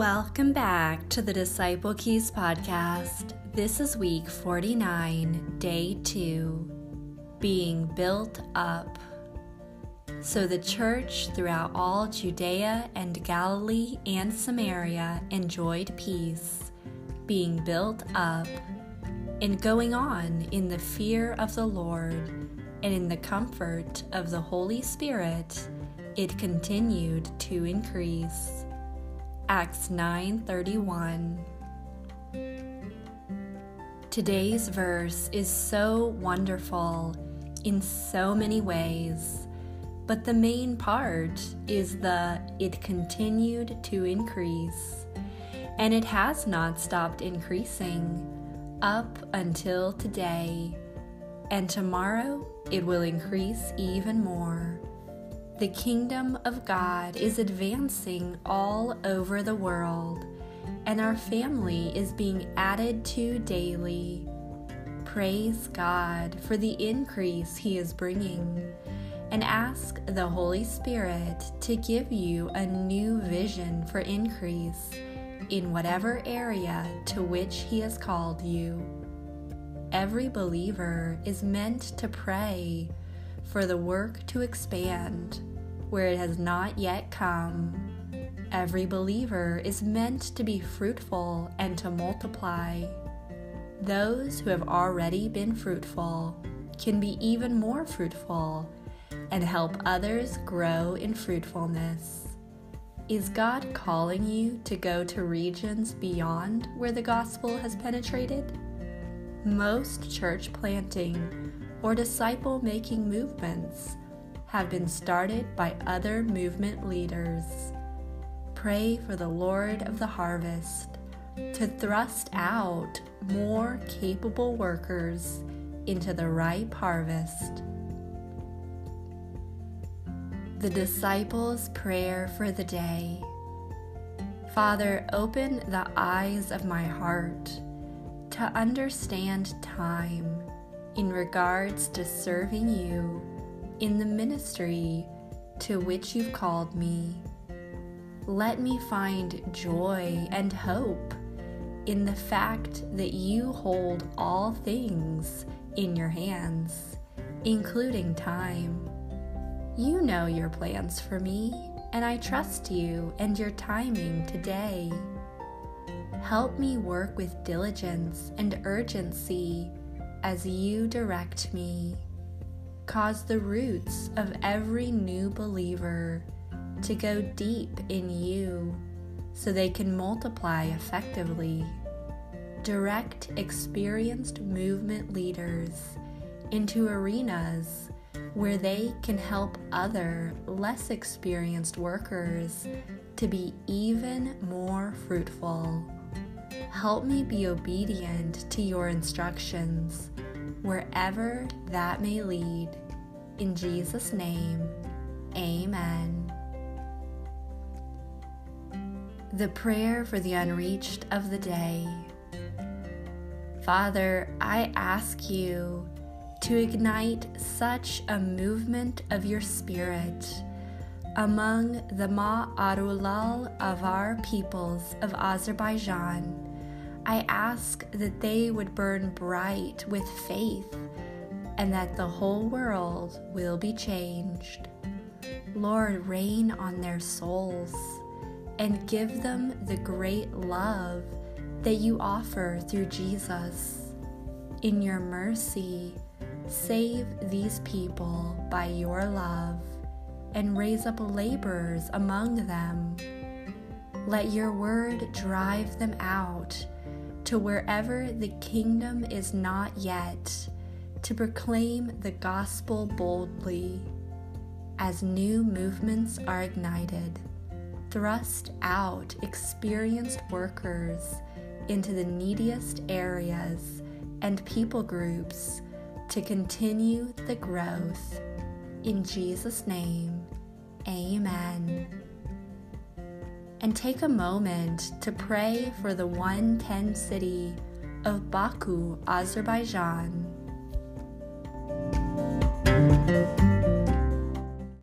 Welcome back to the Disciple Keys podcast. This is week 49, day 2, being built up. So the church throughout all Judea and Galilee and Samaria enjoyed peace, being built up, and going on in the fear of the Lord and in the comfort of the Holy Spirit, it continued to increase. Acts 9:31 Today's verse is so wonderful in so many ways, but the main part is the it continued to increase, and it has not stopped increasing up until today, and tomorrow it will increase even more. The kingdom of God is advancing all over the world, and our family is being added to daily. Praise God for the increase He is bringing, and ask the Holy Spirit to give you a new vision for increase in whatever area to which He has called you. Every believer is meant to pray for the work to expand where it has not yet come. Every believer is meant to be fruitful and to multiply. Those who have already been fruitful can be even more fruitful and help others grow in fruitfulness. Is God calling you to go to regions beyond where the gospel has penetrated? Most church planting or disciple making movements have been started by other movement leaders. Pray for the Lord of the harvest to thrust out more capable workers into the ripe harvest. The disciples' prayer for the day. Father, open the eyes of my heart to understand time in regards to serving you in the ministry to which you've called me. Let me find joy and hope in the fact that you hold all things in your hands, including time. You know your plans for me, and I trust you and your timing today. Help me work with diligence and urgency as you direct me cause the roots of every new believer to go deep in you so they can multiply effectively. Direct experienced movement leaders into arenas where they can help other less experienced workers to be even more fruitful. Help me be obedient to your instructions wherever that may lead. In Jesus' name, amen. The prayer for the unreached of the day. Father, I ask you to ignite such a movement of your spirit among the Ma'arulal Avar peoples of Azerbaijan I ask that they would burn bright with faith and that the whole world will be changed. Lord, rain on their souls and give them the great love that you offer through Jesus. In your mercy, save these people by your love and raise up laborers among them. Let your word drive them out to wherever the kingdom is not yet, to proclaim the gospel boldly. As new movements are ignited, thrust out experienced workers into the neediest areas and people groups to continue the growth. In Jesus' name, amen and take a moment to pray for the 110 city of Baku, Azerbaijan.